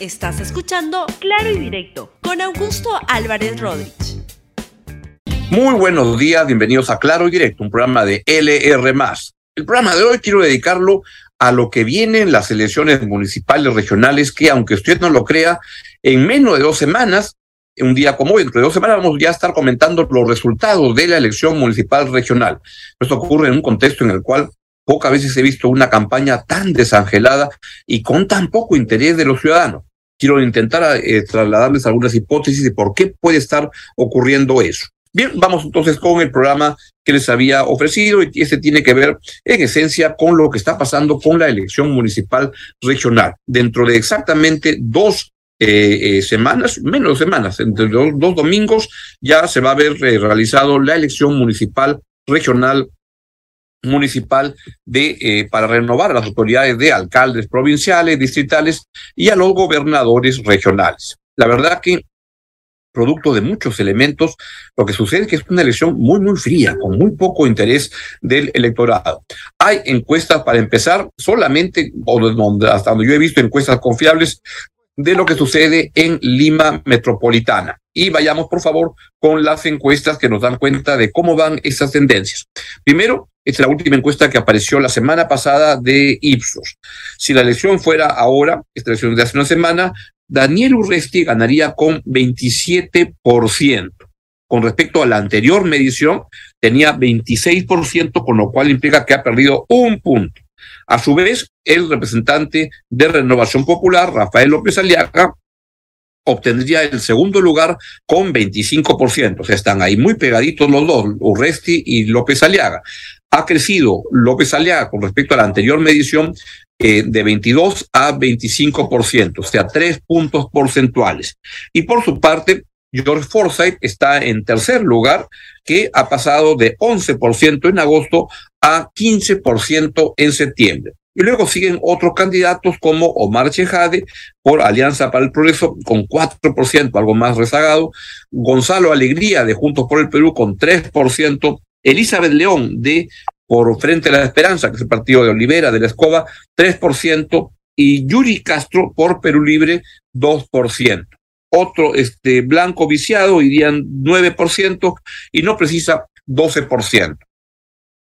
Estás escuchando Claro y Directo con Augusto Álvarez Rodríguez. Muy buenos días, bienvenidos a Claro y Directo, un programa de LR. El programa de hoy quiero dedicarlo a lo que vienen las elecciones municipales regionales, que aunque usted no lo crea, en menos de dos semanas, un día como hoy, entre dos semanas, vamos ya a estar comentando los resultados de la elección municipal regional. Esto ocurre en un contexto en el cual pocas veces he visto una campaña tan desangelada y con tan poco interés de los ciudadanos quiero intentar eh, trasladarles algunas hipótesis de por qué puede estar ocurriendo eso. Bien, vamos entonces con el programa que les había ofrecido y este tiene que ver en esencia con lo que está pasando con la elección municipal regional. Dentro de exactamente dos eh, eh, semanas, menos semanas, entre dos, domingos, ya se va a haber realizado la elección municipal regional municipal de eh, para renovar a las autoridades de alcaldes provinciales, distritales y a los gobernadores regionales. La verdad que producto de muchos elementos, lo que sucede es que es una elección muy, muy fría, con muy poco interés del electorado. Hay encuestas, para empezar, solamente, hasta donde yo he visto encuestas confiables, de lo que sucede en Lima Metropolitana. Y vayamos, por favor, con las encuestas que nos dan cuenta de cómo van esas tendencias. Primero, esta es la última encuesta que apareció la semana pasada de Ipsos. Si la elección fuera ahora, esta elección de hace una semana, Daniel Urresti ganaría con 27%. Con respecto a la anterior medición, tenía 26%, con lo cual implica que ha perdido un punto. A su vez, el representante de Renovación Popular, Rafael López Aliaga, obtendría el segundo lugar con 25%. O sea, están ahí muy pegaditos los dos, Urresti y López Aliaga. Ha crecido López Aliaga con respecto a la anterior medición eh, de 22 a 25%, o sea, tres puntos porcentuales. Y por su parte, George Forsyth está en tercer lugar, que ha pasado de 11% en agosto a 15% en septiembre. Y luego siguen otros candidatos como Omar Chejade por Alianza para el Progreso con 4%, algo más rezagado, Gonzalo Alegría de Juntos por el Perú con 3%, Elizabeth León de por Frente a la Esperanza, que es el partido de Olivera, de la Escoba, 3%, y Yuri Castro por Perú Libre, 2%. Otro este, blanco viciado irían 9% y no precisa 12%.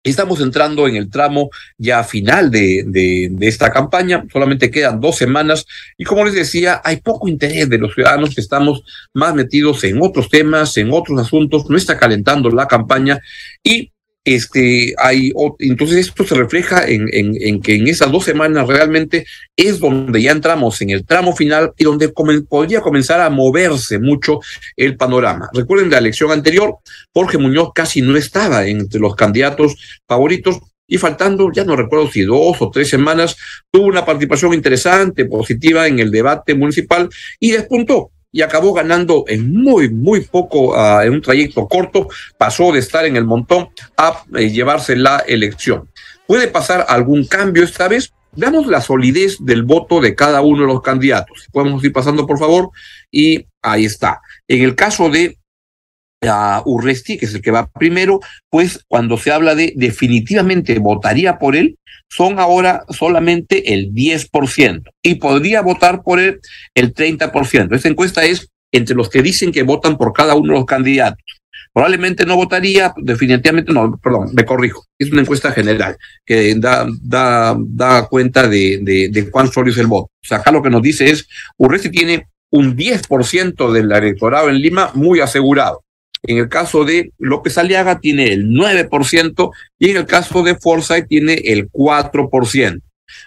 Estamos entrando en el tramo ya final de, de, de, esta campaña, solamente quedan dos semanas y como les decía, hay poco interés de los ciudadanos que estamos más metidos en otros temas, en otros asuntos, no está calentando la campaña y este, hay, entonces esto se refleja en, que en esas dos semanas realmente es donde ya entramos en el tramo final y donde podría comenzar a moverse mucho el panorama. Recuerden la elección anterior, Jorge Muñoz casi no estaba entre los candidatos favoritos y faltando, ya no recuerdo si dos o tres semanas, tuvo una participación interesante, positiva en el debate municipal y despuntó y acabó ganando en muy, muy poco, uh, en un trayecto corto, pasó de estar en el montón a eh, llevarse la elección. ¿Puede pasar algún cambio esta vez? Veamos la solidez del voto de cada uno de los candidatos. Podemos ir pasando, por favor, y ahí está. En el caso de uh, Urresti, que es el que va primero, pues cuando se habla de definitivamente votaría por él, son ahora solamente el 10% y podría votar por él el 30%. Esta encuesta es entre los que dicen que votan por cada uno de los candidatos. Probablemente no votaría, definitivamente no, perdón, me corrijo. Es una encuesta general que da, da, da cuenta de, de, de cuán sólido es el voto. O sea, acá lo que nos dice es, Urresti tiene un 10% del electorado en Lima muy asegurado. En el caso de López Aliaga tiene el 9% y en el caso de Forsyth tiene el 4%.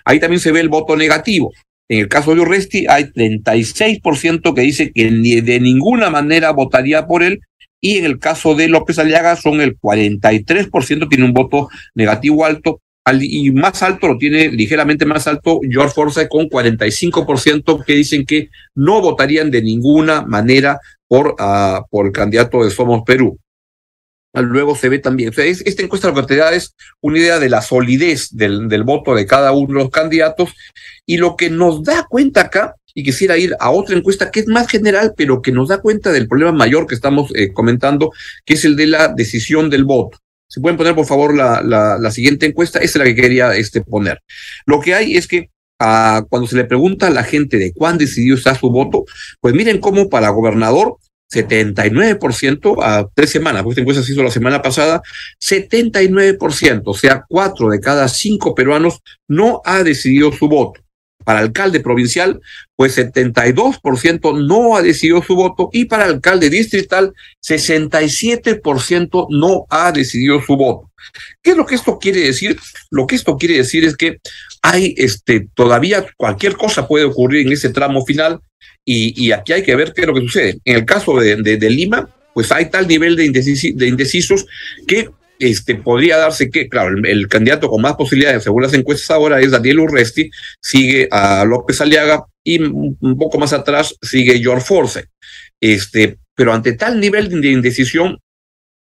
Ahí también se ve el voto negativo. En el caso de Urresti hay 36% que dice que de ninguna manera votaría por él y en el caso de López Aliaga son el 43%, tiene un voto negativo alto y más alto lo tiene ligeramente más alto George Forsyth con 45% que dicen que no votarían de ninguna manera por, uh, por el candidato de Somos Perú. Luego se ve también, o sea, es, esta encuesta lo que te da es una idea de la solidez del, del voto de cada uno de los candidatos y lo que nos da cuenta acá, y quisiera ir a otra encuesta que es más general, pero que nos da cuenta del problema mayor que estamos eh, comentando, que es el de la decisión del voto. Si pueden poner, por favor, la, la, la, siguiente encuesta, esa es la que quería este, poner. Lo que hay es que cuando se le pregunta a la gente de cuándo decidió está su voto, pues miren cómo para gobernador 79% a tres semanas, pues esta encuesta se hizo la semana pasada, 79%, o sea, cuatro de cada cinco peruanos no ha decidido su voto. Para alcalde provincial, pues 72% no ha decidido su voto y para alcalde distrital, 67% no ha decidido su voto. ¿Qué es lo que esto quiere decir? Lo que esto quiere decir es que hay este, todavía cualquier cosa puede ocurrir en ese tramo final y, aquí hay que ver qué es lo que sucede. En el caso de, Lima, pues hay tal nivel de, de indecisos que este, podría darse que, claro, el, candidato con más posibilidades, según las encuestas ahora, es Daniel Urresti, sigue a López Aliaga y un poco más atrás sigue George Force. Este, pero ante tal nivel de indecisión,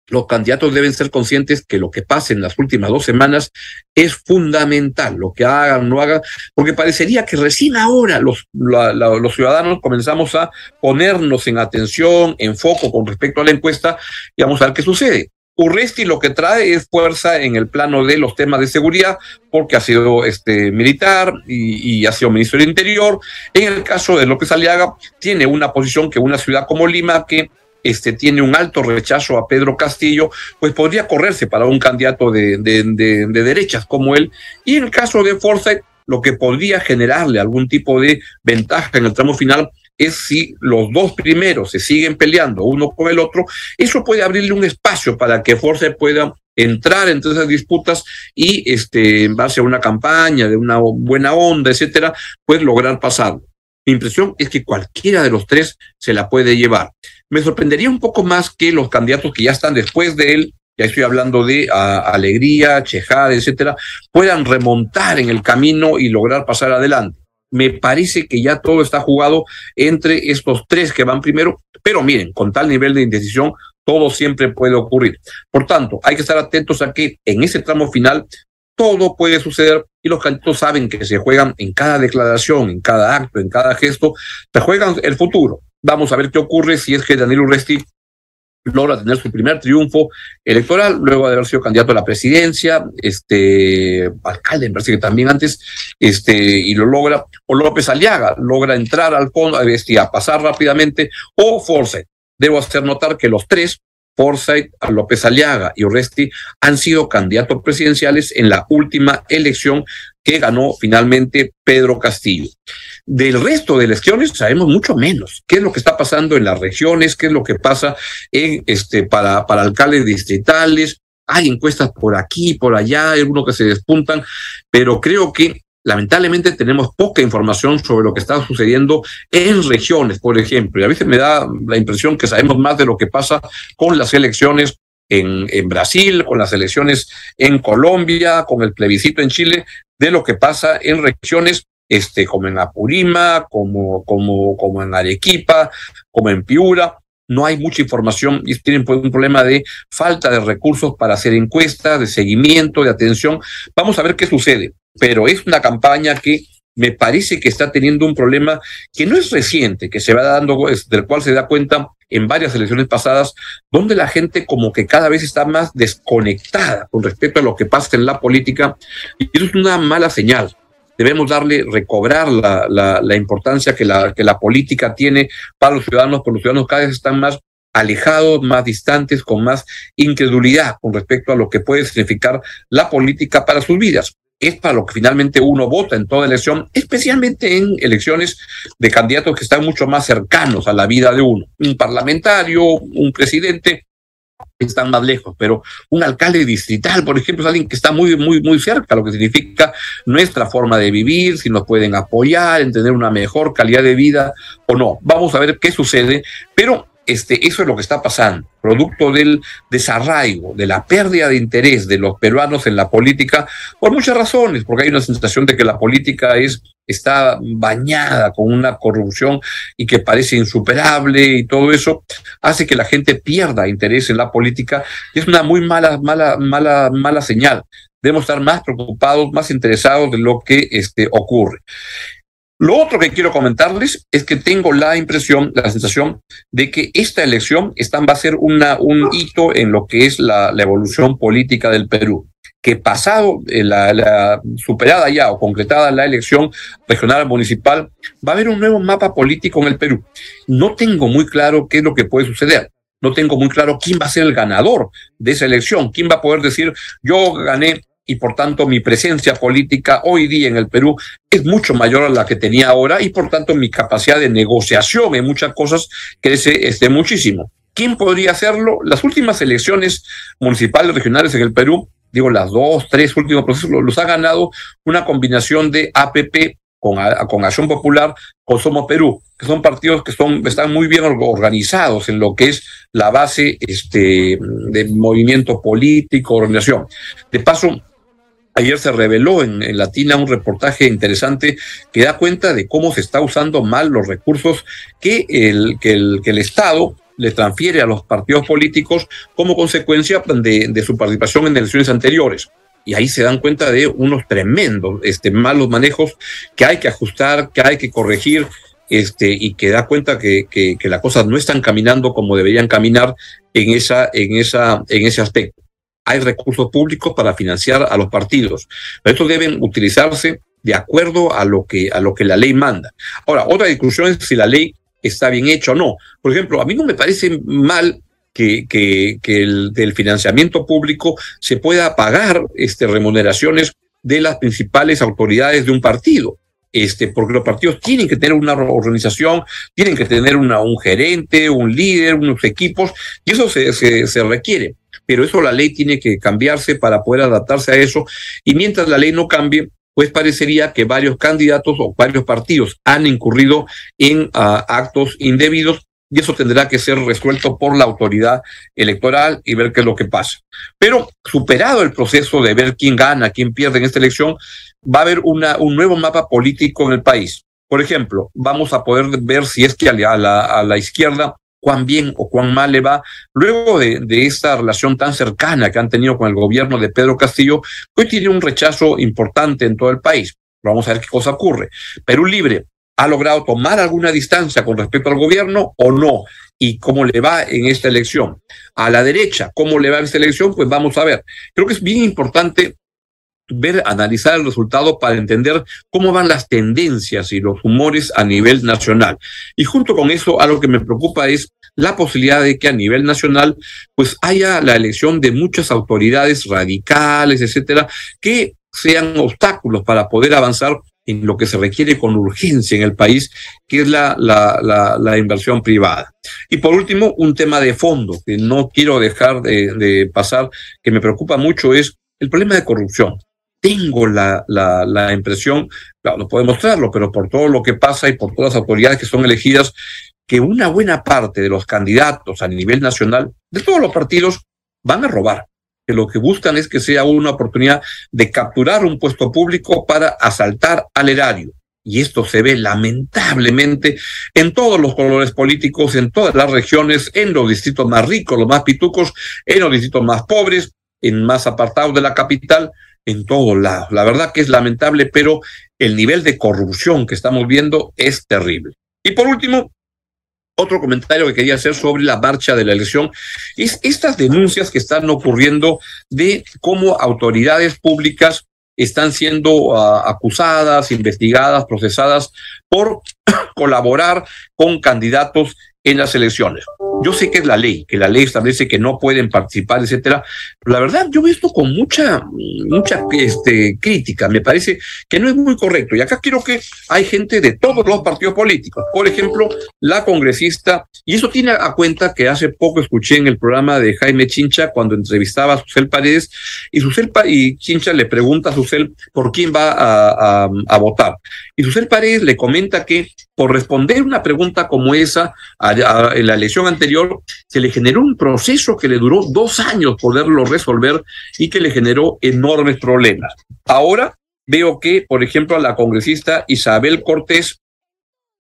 los candidatos deben ser conscientes que lo que pase en las últimas dos semanas es fundamental, lo que hagan, no hagan, porque parecería que recién ahora los, los ciudadanos comenzamos a ponernos en atención, en foco con respecto a la encuesta y vamos a ver qué sucede. Urresti lo que trae es fuerza en el plano de los temas de seguridad, porque ha sido este, militar y, y, ha sido ministro del Interior. En el caso de López Aliaga, tiene una posición que una ciudad como Lima, que este, tiene un alto rechazo a Pedro Castillo, pues podría correrse para un candidato de, de, derechas como él. Y en el caso de Forsyth, lo que podría generarle algún tipo de ventaja en el tramo final es si los dos primeros se siguen peleando uno con el otro, eso puede abrirle un espacio para que Forsyth pueda entrar entre esas disputas y este en base a una campaña de una buena onda, etcétera, pues lograr pasarlo. Mi impresión es que cualquiera de los tres se la puede llevar. Me sorprendería un poco más que los candidatos que ya están después de él, ya estoy hablando de Alegría, Chejade, etcétera, puedan remontar en el camino y lograr pasar adelante. Me parece que ya todo está jugado entre estos tres que van primero, pero miren, con tal nivel de indecisión, todo siempre puede ocurrir. Por tanto, hay que estar atentos a que en ese tramo final todo puede suceder y los candidatos saben que se juegan en cada declaración, en cada acto, en cada gesto, se juegan el futuro. Vamos a ver qué ocurre si es que Daniel Urresti logra tener su primer triunfo electoral, luego de haber sido candidato a la presidencia, este alcalde, me parece que también antes, este, y lo logra, o López Aliaga logra entrar al fondo, este, a pasar rápidamente, o Force. Debo hacer notar que los tres Forsyth, López Aliaga y Oresti han sido candidatos presidenciales en la última elección que ganó finalmente Pedro Castillo. Del resto de elecciones sabemos mucho menos. ¿Qué es lo que está pasando en las regiones? ¿Qué es lo que pasa en, este, para, para alcaldes distritales? Hay encuestas por aquí, por allá, hay algunos que se despuntan, pero creo que lamentablemente tenemos poca información sobre lo que está sucediendo en regiones, por ejemplo. Y a veces me da la impresión que sabemos más de lo que pasa con las elecciones en, en Brasil, con las elecciones en Colombia, con el plebiscito en Chile, de lo que pasa en regiones este, como en Apurima, como, como, como en Arequipa, como en Piura. No hay mucha información y tienen pues, un problema de falta de recursos para hacer encuestas, de seguimiento, de atención. Vamos a ver qué sucede pero es una campaña que me parece que está teniendo un problema que no es reciente, que se va dando, del cual se da cuenta en varias elecciones pasadas, donde la gente como que cada vez está más desconectada con respecto a lo que pasa en la política, y eso es una mala señal. Debemos darle, recobrar la, la, importancia que la, que la política tiene para los ciudadanos, porque los ciudadanos cada vez están más alejados, más distantes, con más incredulidad con respecto a lo que puede significar la política para sus vidas es para lo que finalmente uno vota en toda elección, especialmente en elecciones de candidatos que están mucho más cercanos a la vida de uno. Un parlamentario, un presidente, están más lejos, pero un alcalde distrital, por ejemplo, es alguien que está muy, muy, muy cerca, lo que significa nuestra forma de vivir, si nos pueden apoyar en tener una mejor calidad de vida o no. Vamos a ver qué sucede, pero este, eso es lo que está pasando, producto del desarraigo, de la pérdida de interés de los peruanos en la política, por muchas razones, porque hay una sensación de que la política es, está bañada con una corrupción y que parece insuperable y todo eso hace que la gente pierda interés en la política y es una muy mala, mala, mala, mala señal. Debemos estar más preocupados, más interesados de lo que este, ocurre. Lo otro que quiero comentarles es que tengo la impresión, la sensación de que esta elección va a ser una, un hito en lo que es la, la evolución política del Perú que pasado eh, la, superada ya o concretada la elección regional municipal, va a haber un nuevo mapa político en el Perú. No tengo muy claro qué es lo que puede suceder. No tengo muy claro quién va a ser el ganador de esa elección, quién va a poder decir yo gané y por tanto mi presencia política hoy día en el Perú es mucho mayor a la que tenía ahora y por tanto mi capacidad de negociación en muchas cosas crece este, muchísimo. ¿Quién podría hacerlo? Las últimas elecciones municipales regionales en el Perú digo, las dos, tres últimos procesos los, ha ganado una combinación de APP con, con Acción Popular, con Somos Perú, que son partidos que son, están muy bien organizados en lo que es la base este, de movimiento político, organización. De paso, Ayer se reveló en, Latina un reportaje interesante que da cuenta de cómo se está usando mal los recursos que el, que el, que el Estado le transfiere a los partidos políticos como consecuencia de, su participación en elecciones anteriores. Y ahí se dan cuenta de unos tremendos este, malos manejos que hay que ajustar, que hay que corregir, este, y que da cuenta que, que, las cosas no están caminando como deberían caminar en, esa, en, esa, en ese aspecto. Hay recursos públicos para financiar a los partidos, estos deben utilizarse de acuerdo a lo que, a lo que la ley manda. Ahora, otra discusión es si la ley está bien hecho o no. Por ejemplo, a mí no me parece mal que, que, el, del financiamiento público se pueda pagar este, remuneraciones de las principales autoridades de un partido. Este, porque los partidos tienen que tener una organización, tienen que tener una, un gerente, un líder, unos equipos, y eso se, se requiere. Pero eso la ley tiene que cambiarse para poder adaptarse a eso, y mientras la ley no cambie, pues parecería que varios candidatos o varios partidos han incurrido en ah, actos indebidos y eso tendrá que ser resuelto por la autoridad electoral y ver qué es lo que pasa. Pero superado el proceso de ver quién gana, quién pierde en esta elección, va a haber un nuevo mapa político en el país. Por ejemplo, vamos a poder ver si es que a la izquierda cuán bien o cuán mal le va, luego de, esta relación tan cercana que han tenido con el gobierno de Pedro Castillo, hoy tiene un rechazo importante en todo el país. Vamos a ver qué cosa ocurre. Perú Libre ha logrado tomar alguna distancia con respecto al gobierno o no, y cómo le va en esta elección. A la derecha, cómo le va en esta elección, pues vamos a ver. Creo que es bien importante ver, analizar el resultado para entender cómo van las tendencias y los humores a nivel nacional. Y junto con eso, algo que me preocupa es la posibilidad de que a nivel nacional pues haya la elección de muchas autoridades radicales, etcétera, que sean obstáculos para poder avanzar en lo que se requiere con urgencia en el país, que es la, la, la, la inversión privada. Y por último, un tema de fondo que no quiero dejar de, de pasar, que me preocupa mucho, es el problema de corrupción tengo la, la, impresión, claro, no puedo mostrarlo, pero por todo lo que pasa y por todas las autoridades que son elegidas, que una buena parte de los candidatos a nivel nacional, de todos los partidos, van a robar. Que lo que buscan es que sea una oportunidad de capturar un puesto público para asaltar al erario. Y esto se ve lamentablemente en todos los colores políticos, en todas las regiones, en los distritos más ricos, los más pitucos, en los distritos más pobres, en más apartados de la capital, en todos lados. La verdad que es lamentable, pero el nivel de corrupción que estamos viendo es terrible. Y por último, otro comentario que quería hacer sobre la marcha de la elección es estas denuncias que están ocurriendo de cómo autoridades públicas están siendo uh, acusadas, investigadas, procesadas por colaborar con candidatos en las elecciones. Yo sé que es la ley, que la ley establece que no pueden participar, etcétera. La verdad, yo he visto con mucha, mucha este, crítica. Me parece que no es muy correcto. Y acá quiero que hay gente de todos los partidos políticos. Por ejemplo, la congresista, y eso tiene a cuenta que hace poco escuché en el programa de Jaime Chincha cuando entrevistaba a Susel Paredes, y Susel y Chincha le pregunta a Susel por quién va a, a, a votar. Y Susel Paredes le comenta que por responder una pregunta como esa en la elección anterior, se le generó un proceso que le duró dos años poderlo resolver y que le generó enormes problemas. Ahora veo que, por ejemplo, a la congresista Isabel Cortés,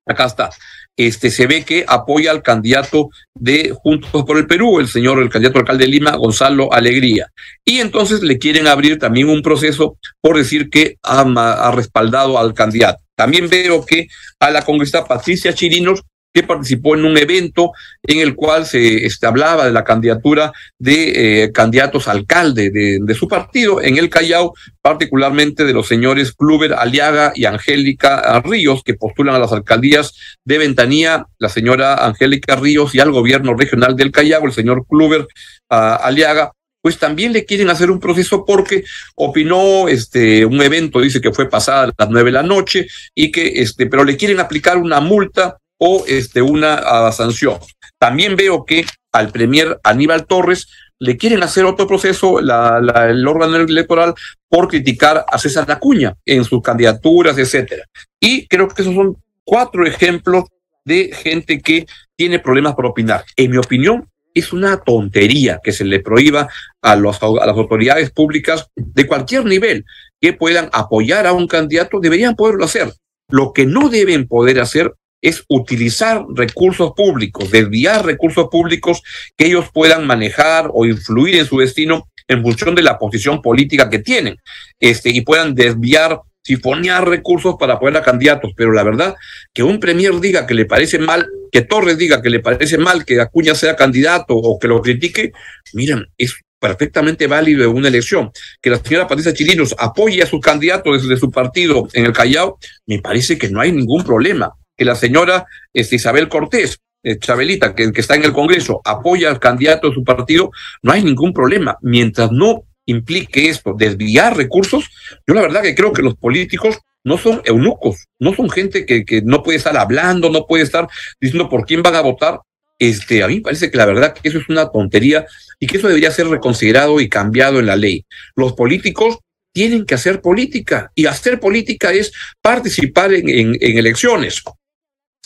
acá está, este, se ve que apoya al candidato de Juntos por el Perú, el señor, el candidato alcalde de Lima, Gonzalo Alegría. Y entonces le quieren abrir también un proceso por decir que ha respaldado al candidato. También veo que a la congresista Patricia Chirinos que participó en un evento en el cual se hablaba de la candidatura de eh, candidatos alcalde de, su partido en el Callao, particularmente de los señores Kluber Aliaga y Angélica Ríos, que postulan a las alcaldías de Ventanía, la señora Angélica Ríos y al gobierno regional del Callao, el señor Kluber uh, Aliaga, pues también le quieren hacer un proceso porque opinó este un evento, dice que fue pasada las nueve de la noche y que este, pero le quieren aplicar una multa o este una sanción. También veo que al premier Aníbal Torres le quieren hacer otro proceso la, la, el órgano electoral por criticar a César Acuña en sus candidaturas, etcétera. Y creo que esos son cuatro ejemplos de gente que tiene problemas por opinar. En mi opinión, es una tontería que se le prohíba a, los, a las autoridades públicas de cualquier nivel que puedan apoyar a un candidato, deberían poderlo hacer. Lo que no deben poder hacer es utilizar recursos públicos, desviar recursos públicos que ellos puedan manejar o influir en su destino en función de la posición política que tienen, este, y puedan desviar, sifonear recursos para apoyar a candidatos. Pero la verdad, que un premier diga que le parece mal, que Torres diga que le parece mal que Acuña sea candidato o que lo critique, miren, es perfectamente válido en una elección. Que la señora Patricia Chirinos apoye a su candidato desde su partido en el Callao, me parece que no hay ningún problema que la señora este, Isabel Cortés, eh, Chabelita, que, está en el Congreso, apoya al candidato de su partido, no hay ningún problema. Mientras no implique esto, desviar recursos, yo la verdad que creo que los políticos no son eunucos, no son gente que, no puede estar hablando, no puede estar diciendo por quién van a votar. Este, a mí me parece que la verdad que eso es una tontería y que eso debería ser reconsiderado y cambiado en la ley. Los políticos tienen que hacer política y hacer política es participar en elecciones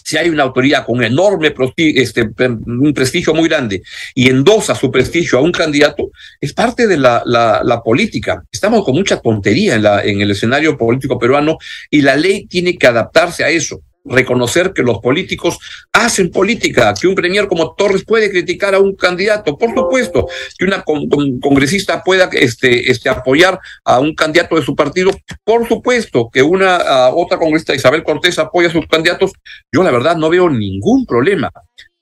si hay una autoridad con enorme este, un prestigio muy grande y endosa su prestigio a un candidato, es parte de la, la, la política. Estamos con mucha tontería en, la, en el escenario político peruano y la ley tiene que adaptarse a eso reconocer que los políticos hacen política, que un premier como Torres puede criticar a un candidato, por supuesto, que una con, con, congresista pueda este, este, apoyar a un candidato de su partido, por supuesto, que una otra congresista, Isabel Cortés, apoya a sus candidatos, yo la verdad no veo ningún problema.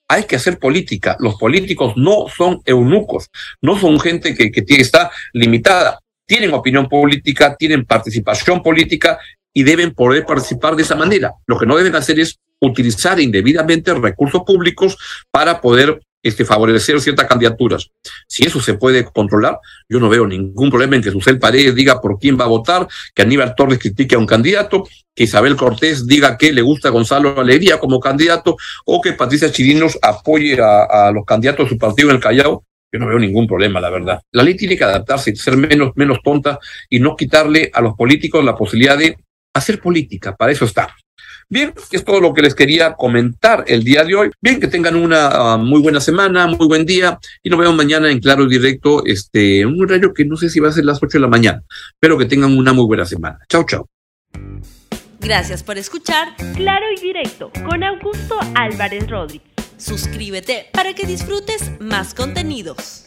Hay que hacer política. Los políticos no son eunucos, no son gente que, que está limitada. Tienen opinión política, tienen participación política y deben poder participar de esa manera. Lo que no deben hacer es utilizar indebidamente recursos públicos para poder este, favorecer ciertas candidaturas. Si eso se puede controlar, yo no veo ningún problema en que Susel Paredes diga por quién va a votar, que Aníbal Torres critique a un candidato, que Isabel Cortés diga que le gusta a Gonzalo Alegría como candidato, o que Patricia Chirinos apoye a, a los candidatos de su partido en el Callao. Yo no veo ningún problema, la verdad. La ley tiene que adaptarse, ser menos, menos tonta y no quitarle a los políticos la posibilidad de hacer política, para eso está. Bien, es todo lo que les quería comentar el día de hoy. Bien, que tengan una uh, muy buena semana, muy buen día y nos vemos mañana en Claro Directo, este, un horario que no sé si va a ser las 8 de la mañana, pero que tengan una muy buena semana. Chao, chao. Gracias por escuchar Claro y Directo con Augusto Álvarez Rodríguez. Suscríbete para que disfrutes más contenidos.